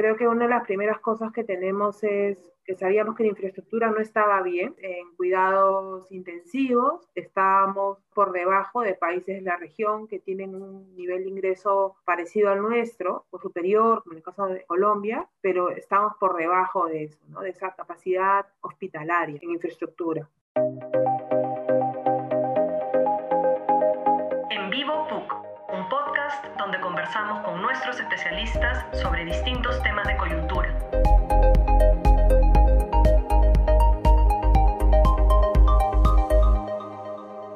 creo que una de las primeras cosas que tenemos es que sabíamos que la infraestructura no estaba bien en cuidados intensivos, estábamos por debajo de países de la región que tienen un nivel de ingreso parecido al nuestro o superior, como en el caso de Colombia, pero estamos por debajo de eso, de esa capacidad hospitalaria en infraestructura. En Vivo PUC, podcast donde conversamos con nuestros especialistas sobre distintos temas de coyuntura.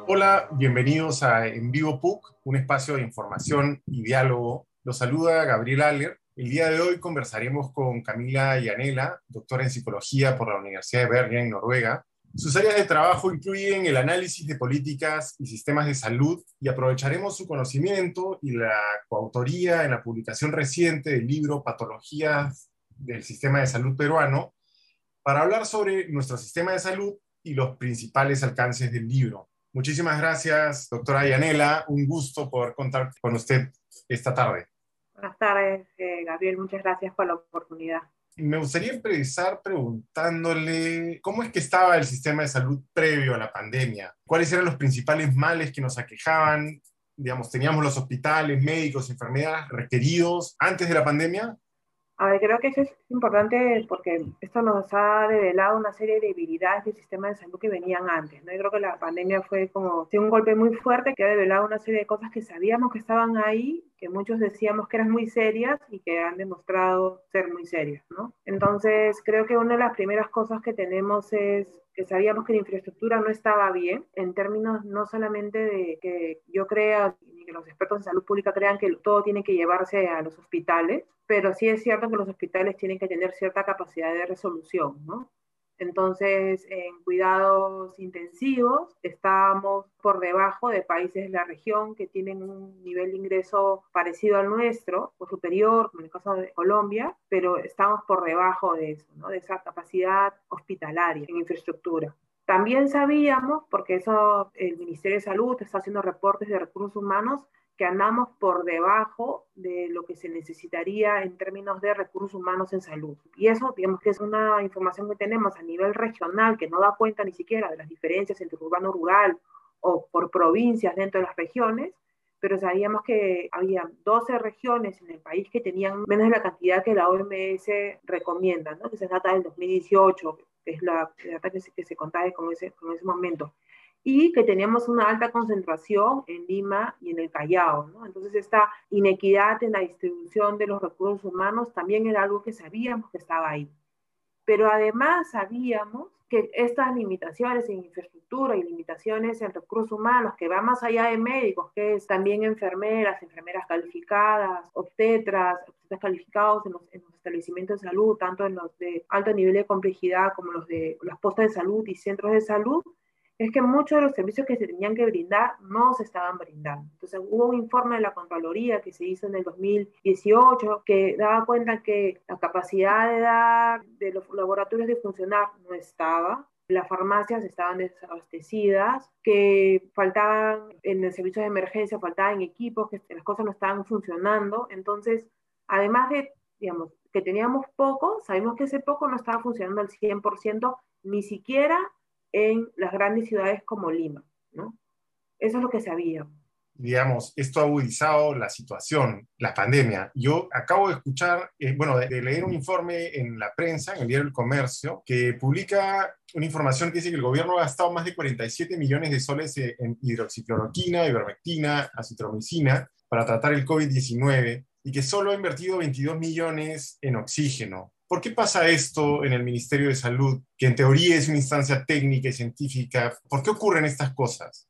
Hola, bienvenidos a En Vivo PUC, un espacio de información y diálogo. Los saluda Gabriel Aller. El día de hoy conversaremos con Camila Yanela, doctora en psicología por la Universidad de Bergen, Noruega. Sus áreas de trabajo incluyen el análisis de políticas y sistemas de salud y aprovecharemos su conocimiento y la coautoría en la publicación reciente del libro Patologías del Sistema de Salud Peruano para hablar sobre nuestro sistema de salud y los principales alcances del libro. Muchísimas gracias, doctora Yanela. Un gusto poder contar con usted esta tarde. Buenas tardes, eh, Gabriel. Muchas gracias por la oportunidad. Me gustaría empezar preguntándole cómo es que estaba el sistema de salud previo a la pandemia. ¿Cuáles eran los principales males que nos aquejaban? Digamos, teníamos los hospitales, médicos, enfermeras requeridos antes de la pandemia a ver, creo que eso es importante porque esto nos ha revelado una serie de debilidades del sistema de salud que venían antes. ¿no? Yo creo que la pandemia fue como un golpe muy fuerte que ha revelado una serie de cosas que sabíamos que estaban ahí, que muchos decíamos que eran muy serias y que han demostrado ser muy serias. ¿no? Entonces, creo que una de las primeras cosas que tenemos es que sabíamos que la infraestructura no estaba bien, en términos no solamente de que yo crea, ni que los expertos en salud pública crean que todo tiene que llevarse a los hospitales, pero sí es cierto que los hospitales tienen que tener cierta capacidad de resolución, ¿no? Entonces, en cuidados intensivos estamos por debajo de países de la región que tienen un nivel de ingreso parecido al nuestro o superior, como en el caso de Colombia, pero estamos por debajo de eso, ¿no? de esa capacidad hospitalaria en infraestructura. También sabíamos, porque eso el Ministerio de Salud está haciendo reportes de recursos humanos, que andamos por debajo de lo que se necesitaría en términos de recursos humanos en salud. Y eso, digamos que es una información que tenemos a nivel regional que no da cuenta ni siquiera de las diferencias entre urbano y rural o por provincias dentro de las regiones, pero sabíamos que había 12 regiones en el país que tenían menos de la cantidad que la OMS recomienda, ¿no? que se trata del 2018, que es la data que se, que se contaba con ese, con ese momento y que teníamos una alta concentración en Lima y en el Callao. ¿no? Entonces, esta inequidad en la distribución de los recursos humanos también era algo que sabíamos que estaba ahí. Pero además sabíamos que estas limitaciones en infraestructura y limitaciones en recursos humanos, que va más allá de médicos, que es también enfermeras, enfermeras calificadas, obstetras, obstetras calificados en los, en los establecimientos de salud, tanto en los de alto nivel de complejidad como los de las postas de salud y centros de salud, es que muchos de los servicios que se tenían que brindar no se estaban brindando. Entonces hubo un informe de la Contraloría que se hizo en el 2018 que daba cuenta que la capacidad de dar de los laboratorios de funcionar no estaba, las farmacias estaban desabastecidas, que faltaban en el servicio de emergencia, faltaban equipos, que las cosas no estaban funcionando. Entonces, además de, digamos, que teníamos poco, sabemos que ese poco no estaba funcionando al 100%, ni siquiera en las grandes ciudades como Lima, ¿no? Eso es lo que sabía. Digamos, esto ha agudizado la situación, la pandemia. Yo acabo de escuchar, eh, bueno, de, leer un informe en la prensa, en el diario El Comercio, que publica una información que dice que el gobierno ha gastado más de 47 millones de soles en hidroxicloroquina, ivermectina, acitromicina para tratar el COVID-19 y que solo ha invertido 22 millones en oxígeno. ¿Por qué pasa esto en el Ministerio de Salud, que en teoría es una instancia técnica y científica? ¿Por qué ocurren estas cosas?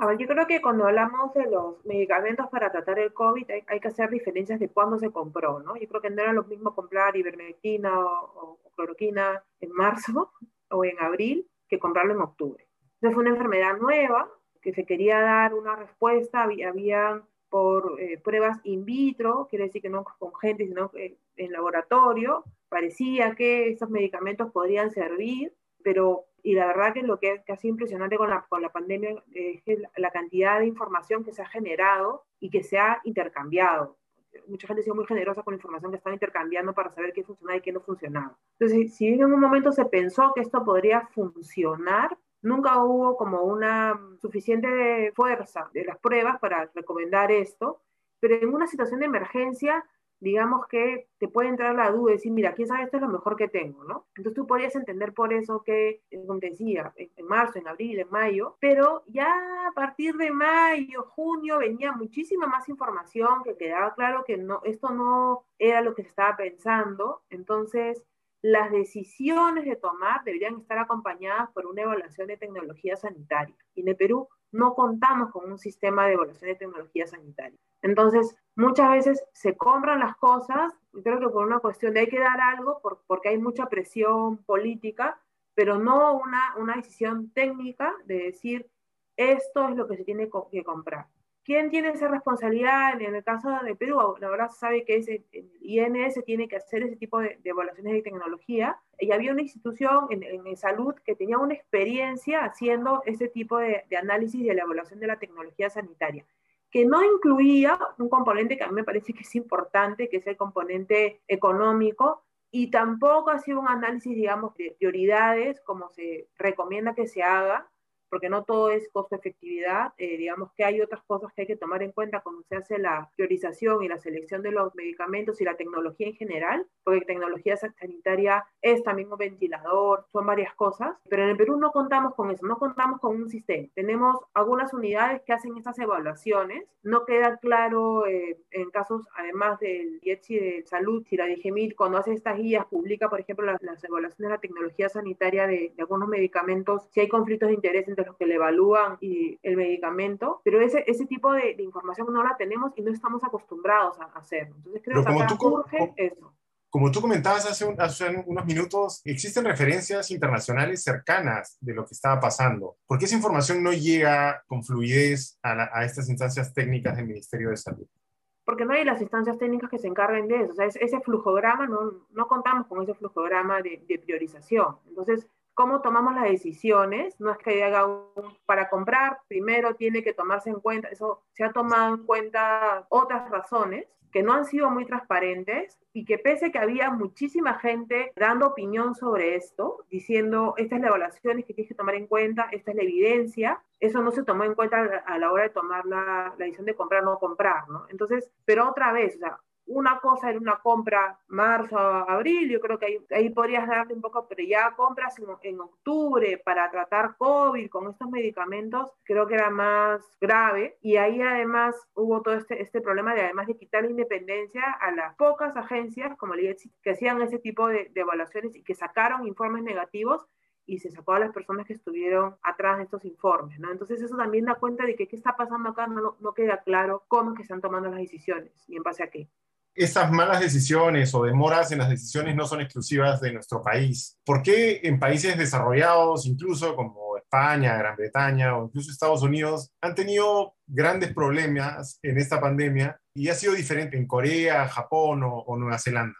A ver, yo creo que cuando hablamos de los medicamentos para tratar el COVID hay, que hacer diferencias de cuándo se compró, ¿no? Yo creo que no era lo mismo comprar ivermectina o, cloroquina en marzo o en abril que comprarlo en octubre. Entonces fue una enfermedad nueva que se quería dar una respuesta, había, por eh, pruebas in vitro, quiere decir que no con gente, sino en laboratorio, parecía que estos medicamentos podrían servir, pero y la verdad que lo que, ha sido impresionante con la, con la pandemia es la, cantidad de información que se ha generado y que se ha intercambiado. mucha gente ha sido muy generosa con la información que estaba intercambiando para saber qué funcionaba y qué no funcionaba. Entonces, si en un momento se pensó que esto podría funcionar, nunca hubo como una suficiente fuerza de las pruebas para recomendar esto, pero en una situación de emergencia digamos que te puede entrar la duda y decir, mira, quién sabe, esto es lo mejor que tengo, ¿no? Entonces tú podrías entender por eso que, como te decía, en marzo, en abril, en mayo, pero ya a partir de mayo, junio, venía muchísima más información que quedaba claro que no, esto no era lo que se estaba pensando, entonces las decisiones de tomar deberían estar acompañadas por una evaluación de tecnología sanitaria. Y en el Perú no contamos con un sistema de evaluación de tecnología sanitaria. Entonces, muchas veces se compran las cosas, creo que por una cuestión de hay que dar algo, porque hay mucha presión política, pero no una, una decisión técnica de decir esto es lo que se tiene que comprar. ¿Quién tiene esa responsabilidad? En el caso de Perú, la verdad sabe que es el INS tiene que hacer ese tipo de, evaluaciones de tecnología. Y había una institución en, en, salud que tenía una experiencia haciendo ese tipo de, de análisis de la evaluación de la tecnología sanitaria, que no incluía un componente que a mí me parece que es importante, que es el componente económico, y tampoco ha sido un análisis, digamos, de prioridades como se recomienda que se haga, porque no todo es costo-efectividad, eh, digamos que hay otras cosas que hay que tomar en cuenta cuando se hace la priorización y la selección de los medicamentos y la tecnología en general, porque tecnología sanitaria es también un ventilador, son varias cosas, pero en el Perú no contamos con eso, no contamos con un sistema. Tenemos algunas unidades que hacen estas evaluaciones, no queda claro eh, en casos, además del IETSI de salud, si la DGMIL cuando hace estas guías publica, por ejemplo, las, evaluaciones de la tecnología sanitaria de, de algunos medicamentos, si hay conflictos de interés entre los que le evalúan y el medicamento, pero ese, ese tipo de, información no la tenemos y no estamos acostumbrados a hacerlo. Entonces creo que acá surge eso. Como tú comentabas hace, unos minutos, existen referencias internacionales cercanas de lo que estaba pasando. ¿Por qué esa información no llega con fluidez a, estas instancias técnicas del Ministerio de Salud? porque no hay las instancias técnicas que se encarguen de eso. O sea, ese flujograma, no, no contamos con ese flujograma de, de, priorización. Entonces, cómo tomamos las decisiones, no es que haga un, para comprar, primero tiene que tomarse en cuenta, eso se ha tomado en cuenta otras razones que no han sido muy transparentes y que pese que había muchísima gente dando opinión sobre esto, diciendo, esta es la evaluación que tienes que tomar en cuenta, esta es la evidencia, eso no se tomó en cuenta a la hora de tomar la, la decisión de comprar o no comprar, ¿no? Entonces, pero otra vez, o sea, una cosa era una compra marzo, abril, yo creo que ahí, ahí podrías darle un poco, pero ya compras en, en, octubre para tratar COVID con estos medicamentos, creo que era más grave. Y ahí además hubo todo este, este problema de además de quitar la independencia a las pocas agencias como el IETSI que hacían ese tipo de, de evaluaciones y que sacaron informes negativos y se sacó a las personas que estuvieron atrás de estos informes, ¿no? Entonces eso también da cuenta de que qué está pasando acá, no, no queda claro cómo es que están tomando las decisiones y en base a qué estas malas decisiones o demoras en las decisiones no son exclusivas de nuestro país. ¿Por qué en países desarrollados, incluso como España, Gran Bretaña o incluso Estados Unidos, han tenido grandes problemas en esta pandemia y ha sido diferente en Corea, Japón o, Nueva Zelanda?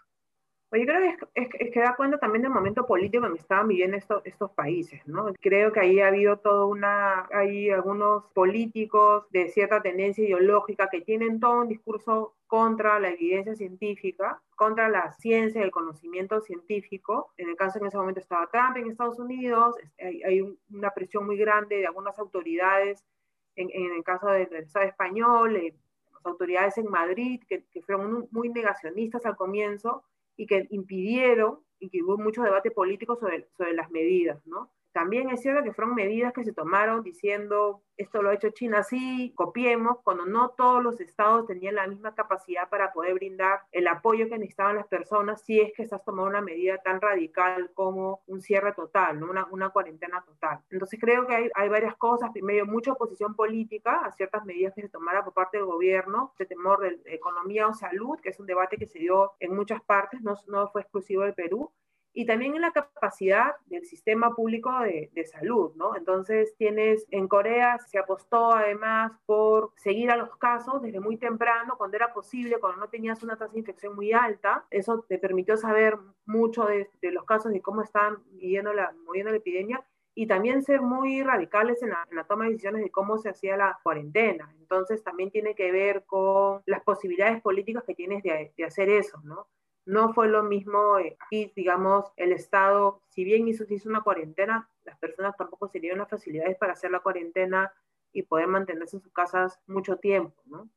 Pues yo creo que es, que da cuenta también del momento político en que estaban viviendo estos países, ¿no? Creo que ahí ha habido toda una, hay algunos políticos de cierta tendencia ideológica que tienen todo un discurso contra la evidencia científica, contra la ciencia y el conocimiento científico. En el caso en ese momento estaba Trump en Estados Unidos, hay, una presión muy grande de algunas autoridades, en, en el caso del, Estado español, eh, las autoridades en Madrid, que, que fueron muy negacionistas al comienzo y que impidieron y que hubo mucho debate político sobre, sobre las medidas, ¿no? También es cierto que fueron medidas que se tomaron diciendo, esto lo ha hecho China así, copiemos, cuando no todos los estados tenían la misma capacidad para poder brindar el apoyo que necesitaban las personas si es que estás tomando una medida tan radical como un cierre total, ¿no? una, una cuarentena total. Entonces creo que hay, hay varias cosas, primero mucha oposición política a ciertas medidas que se tomaran por parte del gobierno, de temor de economía o salud, que es un debate que se dio en muchas partes, no, no fue exclusivo del Perú, y también en la capacidad del sistema público de, de, salud, ¿no? Entonces tienes, en Corea se apostó además por seguir a los casos desde muy temprano, cuando era posible, cuando no tenías una tasa de infección muy alta, eso te permitió saber mucho de, de los casos y cómo están viviendo la, moviendo la epidemia, y también ser muy radicales en la, toma de decisiones de cómo se hacía la cuarentena. Entonces también tiene que ver con las posibilidades políticas que tienes de, de hacer eso, ¿no? No fue lo mismo eh, aquí, digamos, el Estado, si bien hizo, hizo una cuarentena, las personas tampoco se dieron las facilidades para hacer la cuarentena y poder mantenerse en sus casas mucho tiempo, ¿no?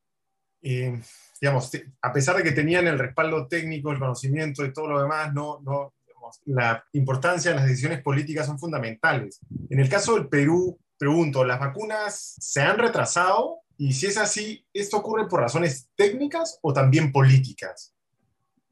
digamos, a pesar de que tenían el respaldo técnico, el conocimiento y todo lo demás, no, no, la importancia de las decisiones políticas son fundamentales. En el caso del Perú, pregunto, ¿las vacunas se han retrasado? Y si es así, ¿esto ocurre por razones técnicas o también políticas?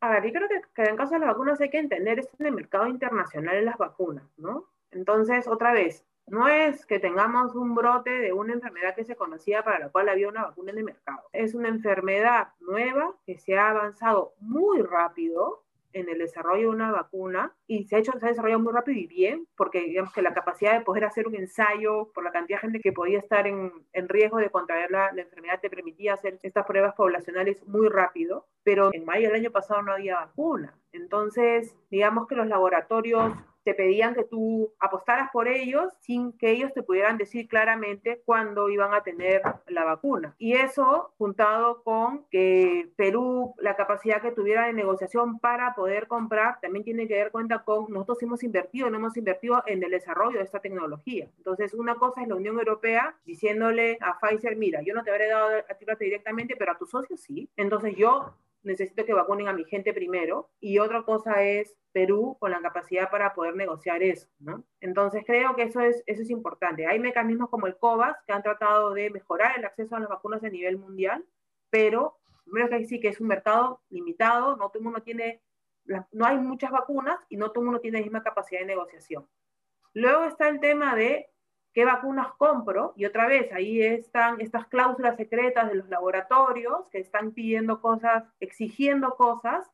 A ver, yo creo que, que en caso de las vacunas hay que entender esto en el mercado internacional de las vacunas, ¿no? Entonces, otra vez, no es que tengamos un brote de una enfermedad que se conocía para la cual había una vacuna en el mercado. Es una enfermedad nueva que se ha avanzado muy rápido en el desarrollo de una vacuna y se ha hecho, se ha desarrollado muy rápido y bien, porque digamos que la capacidad de poder hacer un ensayo por la cantidad de gente que podía estar en, en riesgo de contraer la, la, enfermedad te permitía hacer estas pruebas poblacionales muy rápido, pero en mayo del año pasado no había vacuna. Entonces, digamos que los laboratorios te pedían que tú apostaras por ellos sin que ellos te pudieran decir claramente cuándo iban a tener la vacuna. Y eso juntado con que Perú, la capacidad que tuviera de negociación para poder comprar, también tiene que dar cuenta con nosotros hemos invertido, no hemos invertido en el desarrollo de esta tecnología. Entonces, una cosa es la Unión Europea diciéndole a Pfizer, mira, yo no te habré dado a ti directamente, pero a tus socios sí. Entonces, yo necesito que vacunen a mi gente primero. Y otra cosa es Perú con la capacidad para poder negociar eso, ¿no? Entonces creo que eso es, eso es importante. Hay mecanismos como el COVAX que han tratado de mejorar el acceso a las vacunas a nivel mundial, pero primero que sí que es un mercado limitado, no todo mundo tiene, no hay muchas vacunas y no todo el mundo tiene la misma capacidad de negociación. Luego está el tema de qué vacunas compro, y otra vez ahí están estas cláusulas secretas de los laboratorios que están pidiendo cosas, exigiendo cosas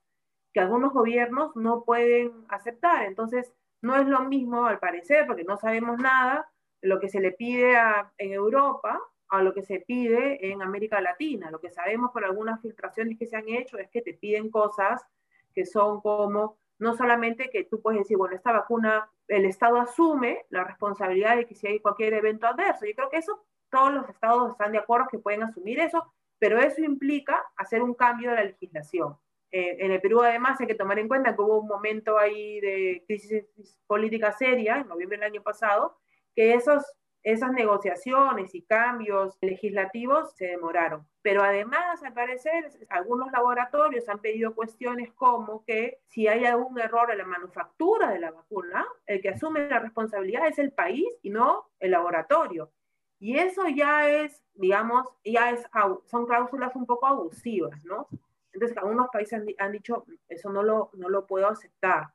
que algunos gobiernos no pueden aceptar. Entonces, no es lo mismo, al parecer, porque no sabemos nada, lo que se le pide en Europa a lo que se pide en América Latina. Lo que sabemos por algunas filtraciones que se han hecho es que te piden cosas que son como no solamente que tú puedes decir, bueno, esta vacuna, el Estado asume la responsabilidad de que si hay cualquier evento adverso. Yo creo que eso, todos los estados están de acuerdo que pueden asumir eso, pero eso implica hacer un cambio de la legislación. Eh, en el Perú, además, hay que tomar en cuenta que hubo un momento ahí de crisis política seria, en noviembre del año pasado, que esos esas negociaciones y cambios legislativos se demoraron. Pero además, al parecer, algunos laboratorios han pedido cuestiones como que si hay algún error en la manufactura de la vacuna, el que asume la responsabilidad es el país y no el laboratorio. Y eso ya es, digamos, ya es, son cláusulas un poco abusivas, ¿no? Entonces, algunos países han, dicho, eso no lo, no lo puedo aceptar.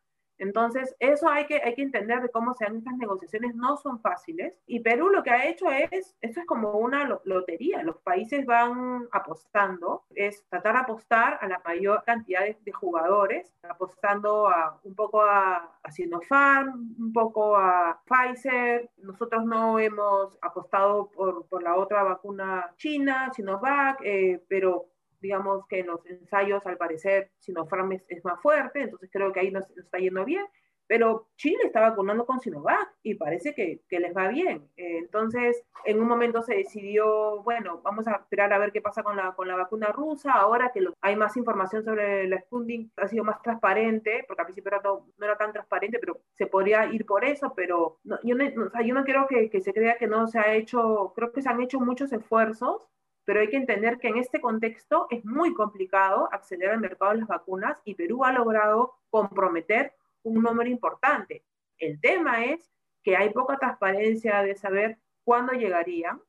Entonces, eso hay que, hay que entender de cómo se dan estas negociaciones, no son fáciles. Y Perú lo que ha hecho es, esto es como una lotería, los países van apostando, es tratar de apostar a la mayor cantidad de, jugadores, apostando a, un poco a, a, Sinopharm, un poco a Pfizer. Nosotros no hemos apostado por, por la otra vacuna china, Sinovac, eh, pero digamos que en los ensayos al parecer Sinopharm es, es más fuerte, entonces creo que ahí nos, está yendo bien, pero Chile está vacunando con Sinovac y parece que, que les va bien. Eh, entonces, en un momento se decidió, bueno, vamos a esperar a ver qué pasa con la, con la vacuna rusa, ahora que hay más información sobre la Sputnik, ha sido más transparente, porque al principio era no era tan transparente, pero se podría ir por eso, pero yo, no, o sea, yo no quiero que, que se crea que no se ha hecho, creo que se han hecho muchos esfuerzos pero hay que entender que en este contexto es muy complicado acceder al mercado de las vacunas y Perú ha logrado comprometer un número importante. El tema es que hay poca transparencia de saber cuándo llegarían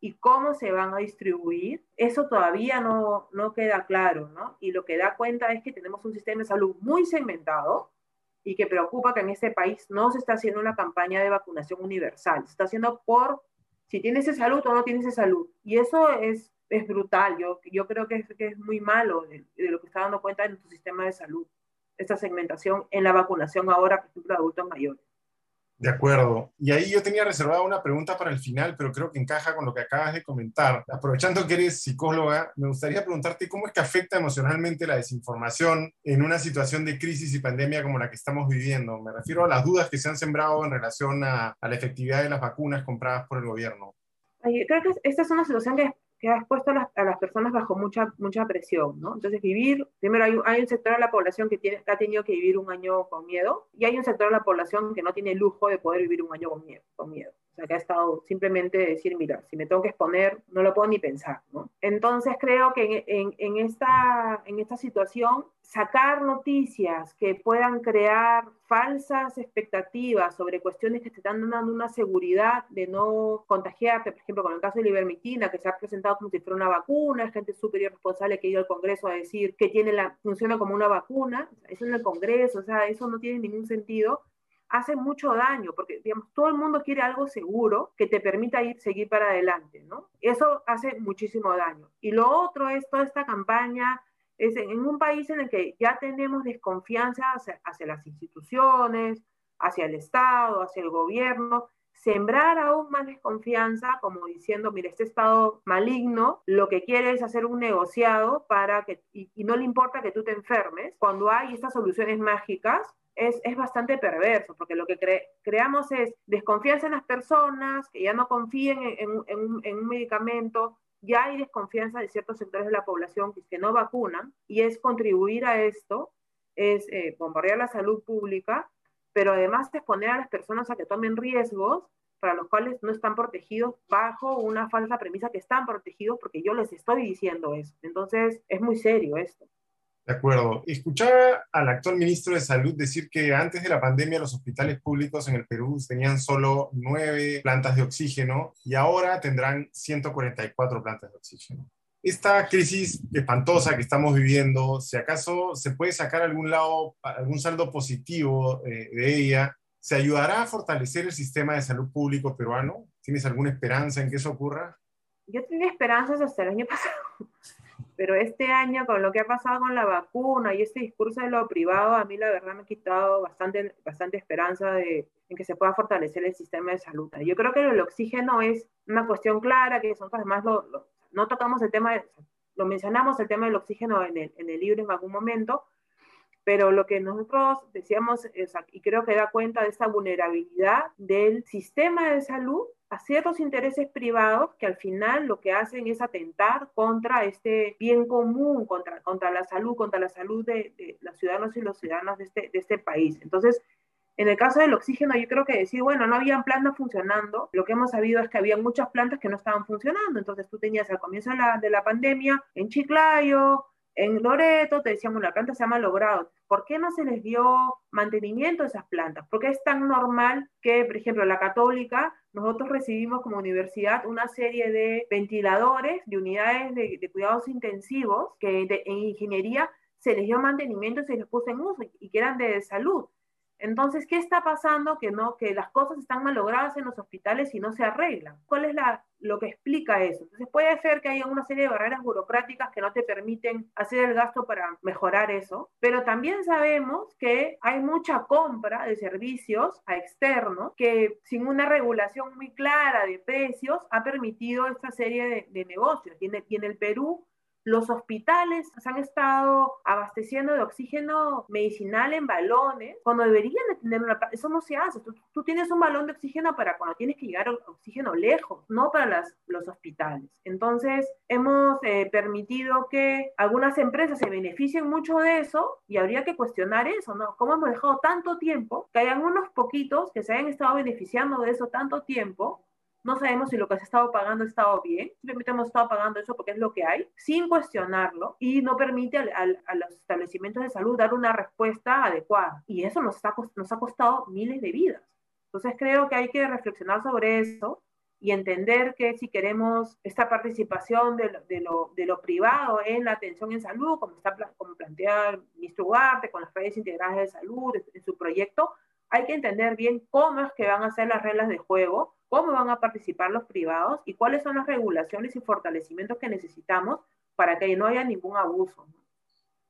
y cómo se van a distribuir. Eso todavía no, no queda claro, ¿no? Y lo que da cuenta es que tenemos un sistema de salud muy segmentado y que preocupa que en este país no se está haciendo una campaña de vacunación universal. Se está haciendo por si tienes salud o no tienes salud. Y eso es, es brutal. Yo, yo creo que es, que es muy malo de, lo que está dando cuenta en tu sistema de salud, esta segmentación en la vacunación ahora, por ejemplo, de adultos mayores. De acuerdo. Y ahí yo tenía reservada una pregunta para el final, pero creo que encaja con lo que acabas de comentar. Aprovechando que eres psicóloga, me gustaría preguntarte cómo es que afecta emocionalmente la desinformación en una situación de crisis y pandemia como la que estamos viviendo. Me refiero a las dudas que se han sembrado en relación a, la efectividad de las vacunas compradas por el gobierno. Creo que esta es una situación que que ha expuesto a las, personas bajo mucha, mucha presión, ¿no? Entonces, vivir, primero hay, hay, un sector de la población que, tiene, ha tenido que vivir un año con miedo y hay un sector de la población que no tiene el lujo de poder vivir un año con miedo. Con miedo. Sea, que ha estado simplemente decir, mira, si me tengo que exponer, no lo puedo ni pensar, ¿no? Entonces, creo que en, en, esta, en esta situación sacar noticias que puedan crear falsas expectativas sobre cuestiones que te están dando una seguridad de no contagiarte, por ejemplo, con el caso de la ivermectina, que se ha presentado como si fuera una vacuna, gente súper irresponsable que ha ido al Congreso a decir que tiene la, funciona como una vacuna, eso en el Congreso, o sea, eso no tiene ningún sentido, hace mucho daño, porque digamos, todo el mundo quiere algo seguro que te permita ir, seguir para adelante, ¿no? Eso hace muchísimo daño. Y lo otro es toda esta campaña es en un país en el que ya tenemos desconfianza hacia, las instituciones, hacia el Estado, hacia el gobierno, sembrar aún más desconfianza, como diciendo, mire, este Estado maligno lo que quiere es hacer un negociado para que, y, no le importa que tú te enfermes, cuando hay estas soluciones mágicas, es, es bastante perverso, porque lo que creamos es desconfianza en las personas, que ya no confíen en, en un medicamento, ya hay desconfianza de ciertos sectores de la población que, no vacunan y es contribuir a esto, es eh, bombardear la salud pública, pero además exponer a las personas a que tomen riesgos para los cuales no están protegidos bajo una falsa premisa que están protegidos porque yo les estoy diciendo eso. Entonces es muy serio esto. De acuerdo. Escuchaba al actual ministro de Salud decir que antes de la pandemia los hospitales públicos en el Perú tenían solo nueve plantas de oxígeno y ahora tendrán 144 plantas de oxígeno. Esta crisis espantosa que estamos viviendo, si acaso se puede sacar algún lado, algún saldo positivo eh, de ella, ¿se ayudará a fortalecer el sistema de salud público peruano? ¿Tienes alguna esperanza en que eso ocurra? Yo tenía esperanzas hasta el año pasado pero este año con lo que ha pasado con la vacuna y este discurso de lo privado, a mí la verdad me ha quitado bastante, bastante esperanza de, en que se pueda fortalecer el sistema de salud. Yo creo que el oxígeno es una cuestión clara, que nosotros además lo, no tocamos el tema, lo mencionamos el tema del oxígeno en el, en el libro en algún momento, pero lo que nosotros decíamos, es, y creo que da cuenta de esta vulnerabilidad del sistema de salud a ciertos intereses privados que al final lo que hacen es atentar contra este bien común, contra, contra la salud, contra la salud de, los ciudadanos y los ciudadanos de este, de este país. Entonces, en el caso del oxígeno, yo creo que decir, bueno, no habían plantas funcionando, lo que hemos sabido es que había muchas plantas que no estaban funcionando. Entonces, tú tenías al comienzo de la, de la pandemia en Chiclayo, en Loreto te decíamos, la planta se ha malogrado. ¿Por qué no se les dio mantenimiento a esas plantas? Porque es tan normal que, por ejemplo, la católica, nosotros recibimos como universidad una serie de ventiladores, de unidades de, cuidados intensivos, que en ingeniería se les dio mantenimiento y se les puso en uso y que eran de salud. Entonces, ¿qué está pasando? Que no, que las cosas están malogradas en los hospitales y no se arreglan. ¿Cuál es la, lo que explica eso? Entonces, puede ser que haya una serie de barreras burocráticas que no te permiten hacer el gasto para mejorar eso, pero también sabemos que hay mucha compra de servicios a externos que sin una regulación muy clara de precios ha permitido esta serie de, negocios. y en el Perú los hospitales se han estado abasteciendo de oxígeno medicinal en balones cuando deberían de tener una... Eso no se hace. Tú, tienes un balón de oxígeno para cuando tienes que llegar oxígeno lejos, no para las, los hospitales. Entonces, hemos eh, permitido que algunas empresas se beneficien mucho de eso y habría que cuestionar eso, ¿no? ¿Cómo hemos dejado tanto tiempo que hayan unos poquitos que se hayan estado beneficiando de eso tanto tiempo no sabemos si lo que se ha estado pagando ha estado bien, simplemente hemos estado pagando eso porque es lo que hay, sin cuestionarlo, y no permite a los establecimientos de salud dar una respuesta adecuada. Y eso nos, nos ha costado miles de vidas. Entonces creo que hay que reflexionar sobre eso y entender que si queremos esta participación de lo, de lo, de lo privado en la atención en salud, como, está, como plantea el ministro Ugarte, con las redes integradas de salud en su proyecto, hay que entender bien cómo es que van a ser las reglas de juego cómo van a participar los privados y cuáles son las regulaciones y fortalecimientos que necesitamos para que no haya ningún abuso.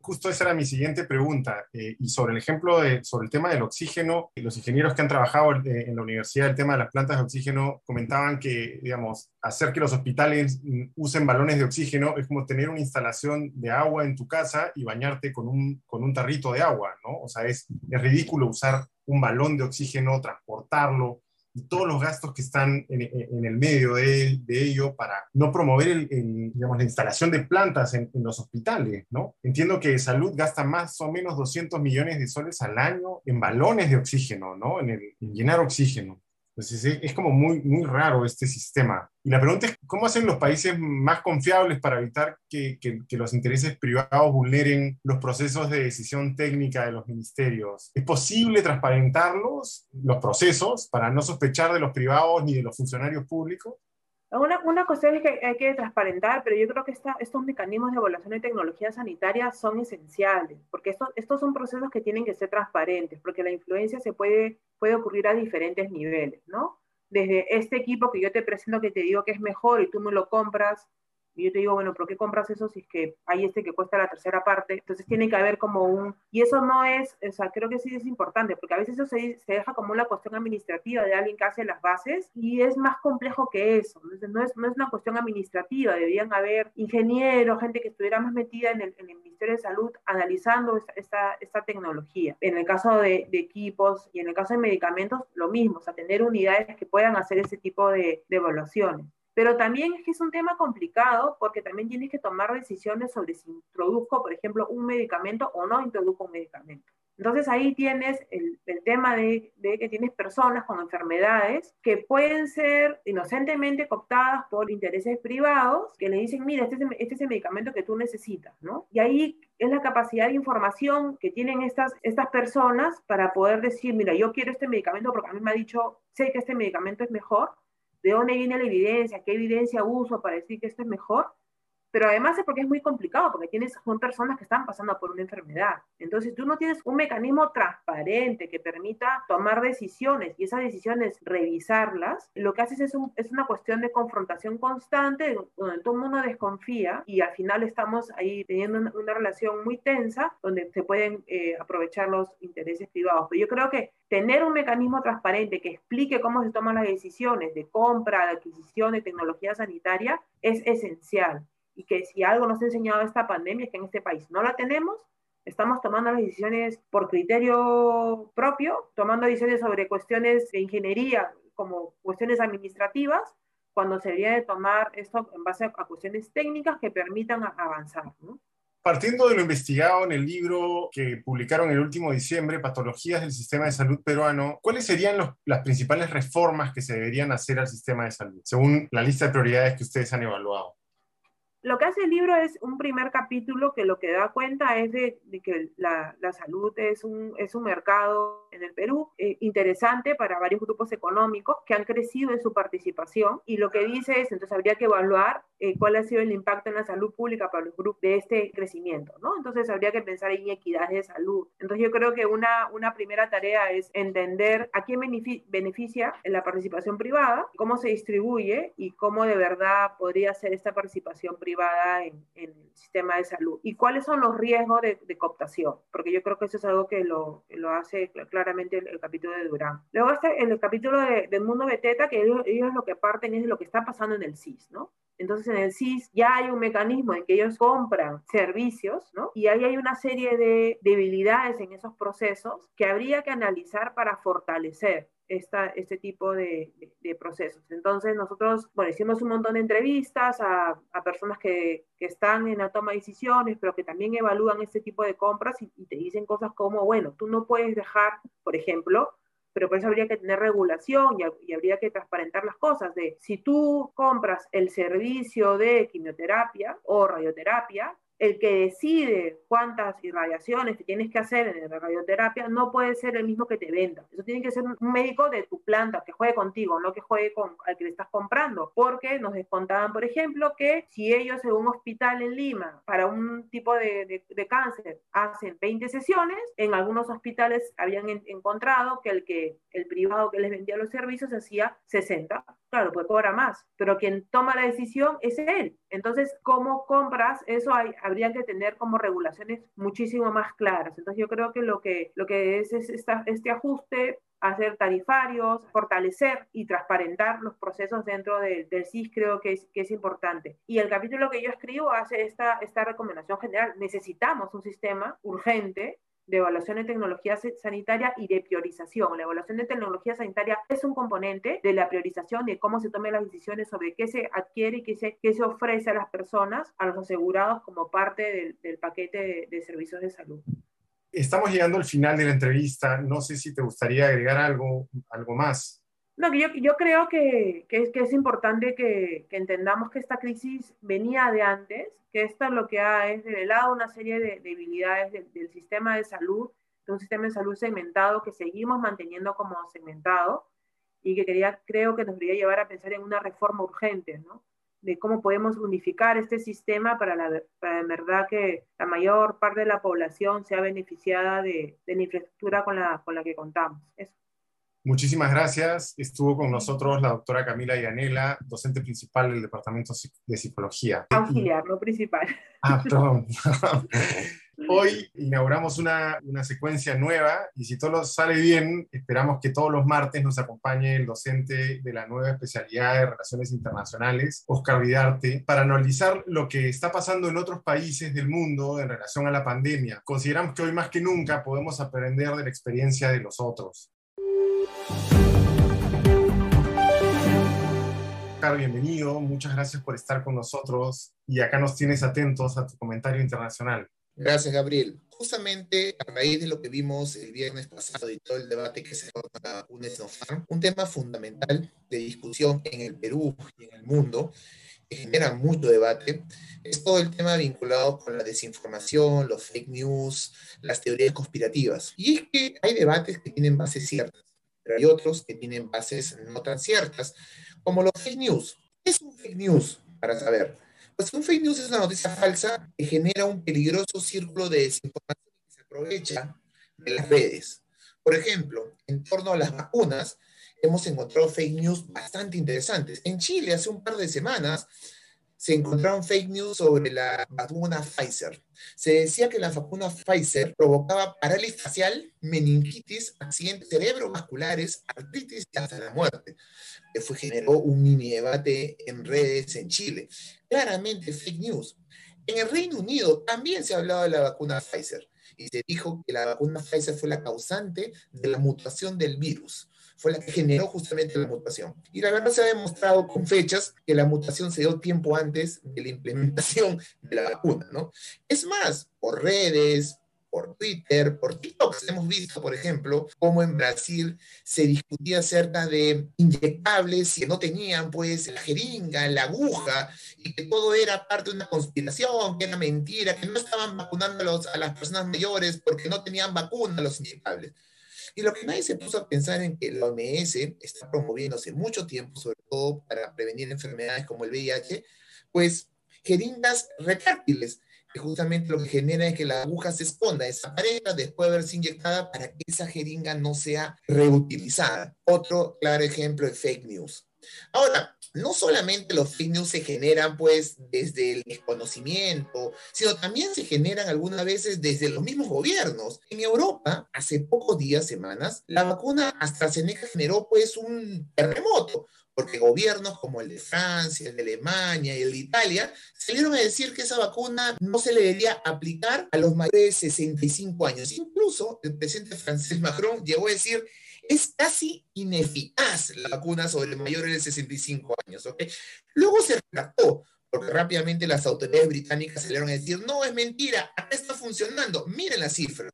Justo esa era mi siguiente pregunta. Eh, y sobre el ejemplo, de, sobre el tema del oxígeno, los ingenieros que han trabajado en la universidad el tema de las plantas de oxígeno comentaban que, digamos, hacer que los hospitales usen balones de oxígeno es como tener una instalación de agua en tu casa y bañarte con un, con un tarrito de agua, ¿no? O sea, es, es ridículo usar un balón de oxígeno, transportarlo, todos los gastos que están en, el medio de, ello para no promover digamos, la instalación de plantas en, los hospitales, ¿no? Entiendo que salud gasta más o menos 200 millones de soles al año en balones de oxígeno, ¿no? En, en llenar oxígeno. Entonces es como muy, muy raro este sistema. Y la pregunta es, ¿cómo hacen los países más confiables para evitar que, que, los intereses privados vulneren los procesos de decisión técnica de los ministerios? ¿Es posible transparentarlos, los procesos, para no sospechar de los privados ni de los funcionarios públicos? Una, una cuestión es que hay que transparentar, pero yo creo que esta, estos mecanismos de evaluación de tecnología sanitaria son esenciales, porque estos, estos son procesos que tienen que ser transparentes, porque la influencia se puede, puede ocurrir a diferentes niveles, ¿no? Desde este equipo que yo te presento que te digo que es mejor y tú me lo compras y yo te digo, bueno, ¿por qué compras eso si es que hay este que cuesta la tercera parte? Entonces tiene que haber como un... Y eso no es, o sea, creo que sí es importante, porque a veces eso se, se deja como una cuestión administrativa de alguien que hace las bases y es más complejo que eso. Entonces no es, no es una cuestión administrativa, deberían haber ingenieros, gente que estuviera más metida en el, en el Ministerio de Salud analizando esta, esta, esta, tecnología. En el caso de, de, equipos y en el caso de medicamentos, lo mismo, o sea, tener unidades que puedan hacer ese tipo de, de evaluaciones. Pero también es que es un tema complicado porque también tienes que tomar decisiones sobre si introduzco, por ejemplo, un medicamento o no introduzco un medicamento. Entonces ahí tienes el, el tema de, de, que tienes personas con enfermedades que pueden ser inocentemente cooptadas por intereses privados que le dicen, mira, este es, el, este es el medicamento que tú necesitas, ¿no? Y ahí es la capacidad de información que tienen estas, estas personas para poder decir, mira, yo quiero este medicamento porque a mí me ha dicho, sé que este medicamento es mejor, de dónde viene la evidencia, qué evidencia uso para decir que esto es mejor, pero además es porque es muy complicado, porque tienes, son personas que están pasando por una enfermedad. Entonces tú no tienes un mecanismo transparente que permita tomar decisiones y esas decisiones revisarlas. Lo que haces es, un, es una cuestión de confrontación constante, donde todo el mundo desconfía y al final estamos ahí teniendo una, una relación muy tensa, donde se pueden eh, aprovechar los intereses privados. Pero yo creo que tener un mecanismo transparente que explique cómo se toman las decisiones de compra, de adquisición de tecnología sanitaria es esencial y que si algo nos ha enseñado esta pandemia es que en este país no la tenemos, estamos tomando las decisiones por criterio propio, tomando decisiones sobre cuestiones de ingeniería como cuestiones administrativas, cuando se debería de tomar esto en base a, cuestiones técnicas que permitan avanzar. Partiendo de lo investigado en el libro que publicaron el último diciembre, Patologías del Sistema de Salud Peruano, ¿cuáles serían las principales reformas que se deberían hacer al sistema de salud, según la lista de prioridades que ustedes han evaluado? Lo que hace el libro es un primer capítulo que lo que da cuenta es de, que la, la, salud es un, es un mercado en el Perú eh, interesante para varios grupos económicos que han crecido en su participación y lo que dice es, entonces habría que evaluar eh, cuál ha sido el impacto en la salud pública para los grupos de este crecimiento, ¿no? Entonces habría que pensar en equidad de salud. Entonces yo creo que una, una primera tarea es entender a quién beneficia la participación privada, cómo se distribuye y cómo de verdad podría ser esta participación privada en, en, el sistema de salud y cuáles son los riesgos de, de cooptación, porque yo creo que eso es algo que lo, que lo hace claramente el, el, capítulo de Durán. Luego está el capítulo de, del mundo Beteta, que ellos, ellos lo que parten es de lo que está pasando en el CIS, ¿no? Entonces en el CIS ya hay un mecanismo en que ellos compran servicios, ¿no? Y ahí hay una serie de debilidades en esos procesos que habría que analizar para fortalecer esta, este tipo de, de, de, procesos. Entonces nosotros, bueno, hicimos un montón de entrevistas a, a personas que, que, están en la toma de decisiones, pero que también evalúan este tipo de compras y, y te dicen cosas como, bueno, tú no puedes dejar, por ejemplo, pero por eso habría que tener regulación y, y, habría que transparentar las cosas de si tú compras el servicio de quimioterapia o radioterapia, el que decide cuántas irradiaciones te tienes que hacer en la radioterapia no puede ser el mismo que te venda. Eso tiene que ser un médico de tu planta que juegue contigo, no que juegue con al que le estás comprando. Porque nos descontaban, por ejemplo, que si ellos en un hospital en Lima para un tipo de, de, cáncer hacen 20 sesiones, en algunos hospitales habían en, encontrado que el que el privado que les vendía los servicios hacía 60. Claro, pues cobra más, pero quien toma la decisión es él. Entonces, ¿cómo compras? Eso hay, habría que tener como regulaciones muchísimo más claras. Entonces yo creo que lo que, lo que es, es este ajuste hacer tarifarios, fortalecer y transparentar los procesos dentro del CIS creo que es, que es importante. Y el capítulo que yo escribo hace esta, esta recomendación general. Necesitamos un sistema urgente de evaluación de tecnología sanitaria y de priorización. La evaluación de tecnología sanitaria es un componente de la priorización de cómo se tomen las decisiones sobre qué se adquiere y qué se, qué se ofrece a las personas, a los asegurados como parte del, paquete de servicios de salud. Estamos llegando al final de la entrevista. No sé si te gustaría agregar algo, algo más. No, yo, yo creo que, que, es, que es importante que, que, entendamos que esta crisis venía de antes, que esto lo que ha es revelado una serie de debilidades del, del, sistema de salud, de un sistema de salud segmentado que seguimos manteniendo como segmentado y que quería, creo que nos debería llevar a pensar en una reforma urgente, ¿no? de cómo podemos unificar este sistema para, la, para verdad que la mayor parte de la población sea beneficiada de, de la infraestructura con la, con la que contamos. Eso. Muchísimas gracias. Estuvo con nosotros la doctora Camila Yanela, docente principal del Departamento de Psicología. Auxiliar, no principal. Ah, perdón. Hoy inauguramos una, una, secuencia nueva y si todo sale bien, esperamos que todos los martes nos acompañe el docente de la nueva especialidad de Relaciones Internacionales, Oscar Vidarte, para analizar lo que está pasando en otros países del mundo en relación a la pandemia. Consideramos que hoy más que nunca podemos aprender de la experiencia de los otros. Bienvenido, muchas gracias por estar con nosotros y acá nos tienes atentos a tu comentario internacional. Gracias, Gabriel. Justamente a raíz de lo que vimos el viernes pasado y todo el debate que se para un un tema fundamental de discusión en el Perú y en el mundo, que genera mucho debate, es todo el tema vinculado con la desinformación, los fake news, las teorías conspirativas. Y es que hay debates que tienen bases ciertas, pero hay otros que tienen bases no tan ciertas, como los fake news. ¿Qué es un fake news? Para saber. Pues un fake news es una noticia falsa que genera un peligroso círculo de desinformación que se aprovecha de las redes. Por ejemplo, en torno a las vacunas, hemos encontrado fake news bastante interesantes. En Chile, hace un par de semanas, se encontraron fake news sobre la vacuna Pfizer. Se decía que la vacuna Pfizer provocaba parálisis facial, meningitis, accidentes cerebrovasculares, artritis y hasta la muerte. Fue, generó un mini debate en redes en Chile. Claramente fake news. En el Reino Unido también se ha hablado de la vacuna Pfizer y se dijo que la vacuna Pfizer fue la causante de la mutación del virus fue la que generó justamente la mutación. Y la verdad se ha demostrado con fechas que la mutación se dio tiempo antes de la implementación de la vacuna, ¿no? Es más, por redes, por Twitter, por TikTok. Hemos visto, por ejemplo, cómo en Brasil se discutía acerca de inyectables que no tenían, pues, la jeringa, la aguja, y que todo era parte de una conspiración, que era mentira, que no estaban vacunando a, a las personas mayores porque no tenían vacuna los inyectables. Y lo que nadie se puso a pensar en que la OMS está promoviendo hace mucho tiempo, sobre todo para prevenir enfermedades como el VIH, pues jeringas retráctiles, que justamente lo que genera es que la aguja se esconda, desaparezca después de haberse inyectada para que esa jeringa no sea reutilizada. Otro claro ejemplo de fake news. Ahora, no solamente los fake news se generan pues desde el desconocimiento, sino también se generan algunas veces desde los mismos gobiernos. En Europa, hace pocos días, semanas, la vacuna AstraZeneca generó pues un terremoto, porque gobiernos como el de Francia, el de Alemania y el de Italia salieron a decir que esa vacuna no se le debería aplicar a los mayores de 65 años. Incluso el presidente francés Macron llegó a decir es casi ineficaz la vacuna sobre mayores de 65 años. ¿okay? Luego se retractó, porque rápidamente las autoridades británicas salieron a decir, no, es mentira, acá está funcionando, miren las cifras.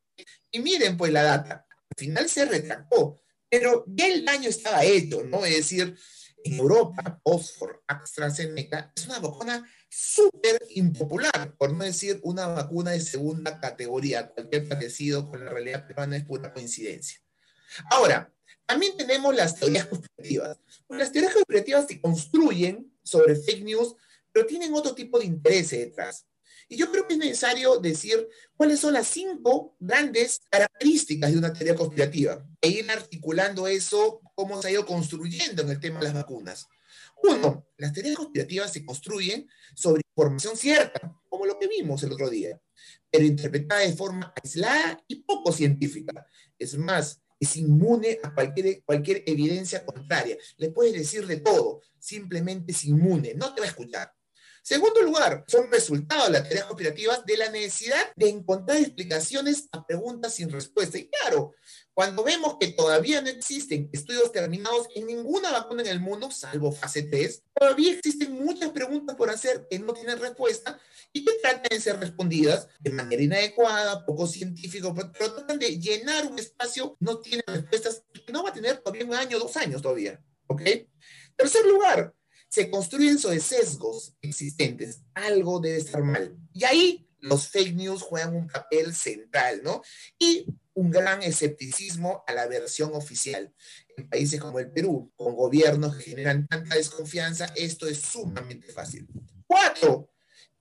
Y miren pues la data. Al final se retractó, pero ya el daño estaba hecho, ¿no? Es decir, en Europa, Oxford, AstraZeneca es una vacuna súper impopular, por no decir una vacuna de segunda categoría. Cualquier parecido con la realidad peruana es pura coincidencia. Ahora, también tenemos las teorías conspirativas. Las teorías conspirativas se construyen sobre fake news, pero tienen otro tipo de interés detrás. Y yo creo que es necesario decir cuáles son las cinco grandes características de una teoría conspirativa e ir articulando eso, cómo se ha ido construyendo en el tema de las vacunas. Uno, las teorías conspirativas se construyen sobre información cierta, como lo que vimos el otro día, pero interpretada de forma aislada y poco científica. Es más, es inmune a cualquier, cualquier evidencia contraria. Le puedes decir de todo, simplemente es inmune, no te va a escuchar. Segundo lugar, son resultados de las teorías conspirativas de la necesidad de encontrar explicaciones a preguntas sin respuesta. Y claro, cuando vemos que todavía no existen estudios terminados en ninguna vacuna en el mundo, salvo fase 3, todavía existen muchas preguntas por hacer que no tienen respuesta y que tratan de ser respondidas de manera inadecuada, poco científico, pero tratan de llenar un espacio, no tiene respuestas, que no va a tener todavía un año, dos años todavía. ¿Ok? Tercer lugar, se construyen sobre sesgos existentes. Algo debe estar mal. Y ahí los fake news juegan un papel central, ¿no? Y un gran escepticismo a la versión oficial. En países como el Perú, con gobiernos que generan tanta desconfianza, esto es sumamente fácil. Cuatro,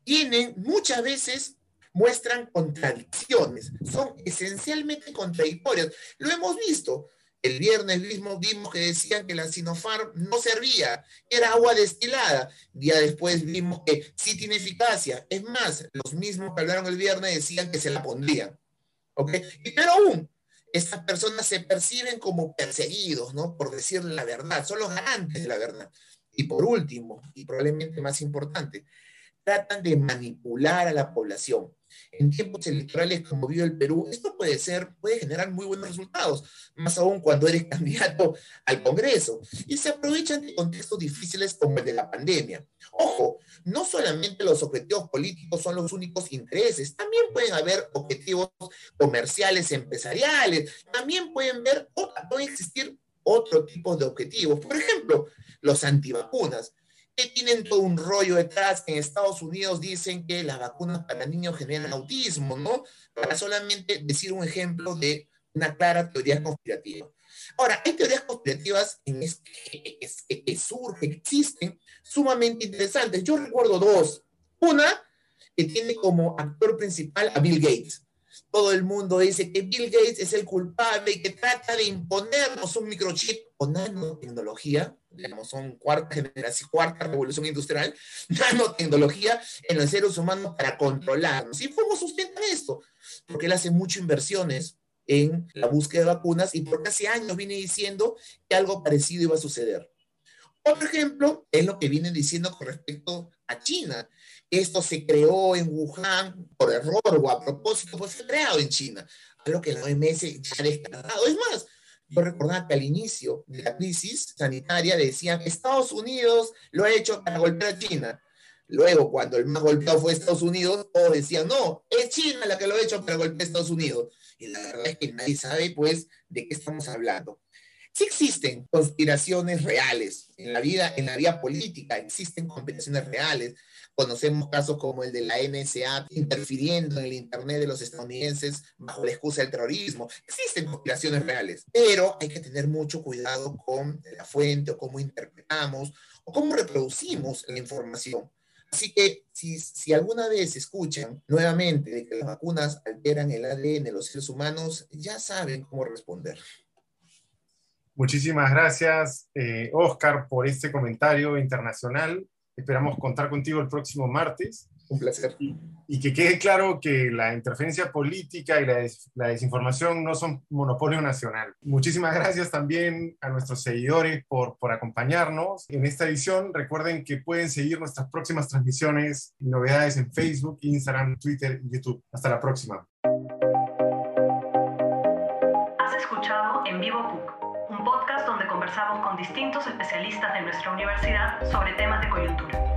tienen muchas veces muestran contradicciones, son esencialmente contradictorias. Lo hemos visto. El viernes mismo vimos que decían que la Sinopharm no servía, era agua destilada. Día después vimos que sí tiene eficacia. Es más, los mismos que hablaron el viernes decían que se la pondrían. ¿Ok? Y pero aún, estas personas se perciben como perseguidos, ¿no? Por decir la verdad, son los garantes de la verdad. Y por último, y probablemente más importante, tratan de manipular a la población en tiempos electorales como vive el Perú, esto puede ser, puede generar muy buenos resultados, más aún cuando eres candidato al Congreso. Y se aprovechan de contextos difíciles como el de la pandemia. Ojo, no solamente los objetivos políticos son los únicos intereses, también pueden haber objetivos comerciales, empresariales, también pueden ver, pueden existir otro tipo de objetivos. Por ejemplo, los antivacunas tienen todo un rollo detrás. En Estados Unidos dicen que las vacunas para niños generan autismo, ¿no? Para solamente decir un ejemplo de una clara teoría conspirativa. Ahora, hay teorías conspirativas en que, que, surgen, que existen, sumamente interesantes. Yo recuerdo dos. Una que tiene como actor principal a Bill Gates. Todo el mundo dice que Bill Gates es el culpable y que trata de imponernos un microchip o nanotecnología digamos, son cuarta generación, cuarta revolución industrial, nanotecnología en los seres humanos para controlarnos. ¿Y cómo sustentan esto? Porque él hace muchas inversiones en la búsqueda de vacunas y porque hace años viene diciendo que algo parecido iba a suceder. Otro ejemplo es lo que vienen diciendo con respecto a China. Esto se creó en Wuhan por error o a propósito, pues fue creado en China. Algo que la OMS ya ha descartado. Es más, yo recordaba que al inicio de la crisis sanitaria decían, Estados Unidos lo ha hecho para golpear a China. Luego, cuando el más golpeado fue Estados Unidos, todos decían, no, es China la que lo ha hecho para golpear a Estados Unidos. Y la verdad es que nadie sabe, pues, de qué estamos hablando. Sí existen conspiraciones reales en la vida, en la vida política, existen conspiraciones reales. Conocemos casos como el de la NSA interfiriendo en el Internet de los estadounidenses bajo la excusa del terrorismo. Existen conspiraciones reales, pero hay que tener mucho cuidado con la fuente o cómo interpretamos o cómo reproducimos la información. Así que si, si, alguna vez escuchan nuevamente de que las vacunas alteran el ADN de los seres humanos, ya saben cómo responder. Muchísimas gracias, eh, Oscar, por este comentario internacional. Esperamos contar contigo el próximo martes. Un placer. Y, que quede claro que la interferencia política y la, la, desinformación no son monopolio nacional. Muchísimas gracias también a nuestros seguidores por, por acompañarnos en esta edición. Recuerden que pueden seguir nuestras próximas transmisiones y novedades en Facebook, Instagram, Twitter y YouTube. Hasta la próxima. Con distintos especialistas de nuestra universidad sobre temas de coyuntura.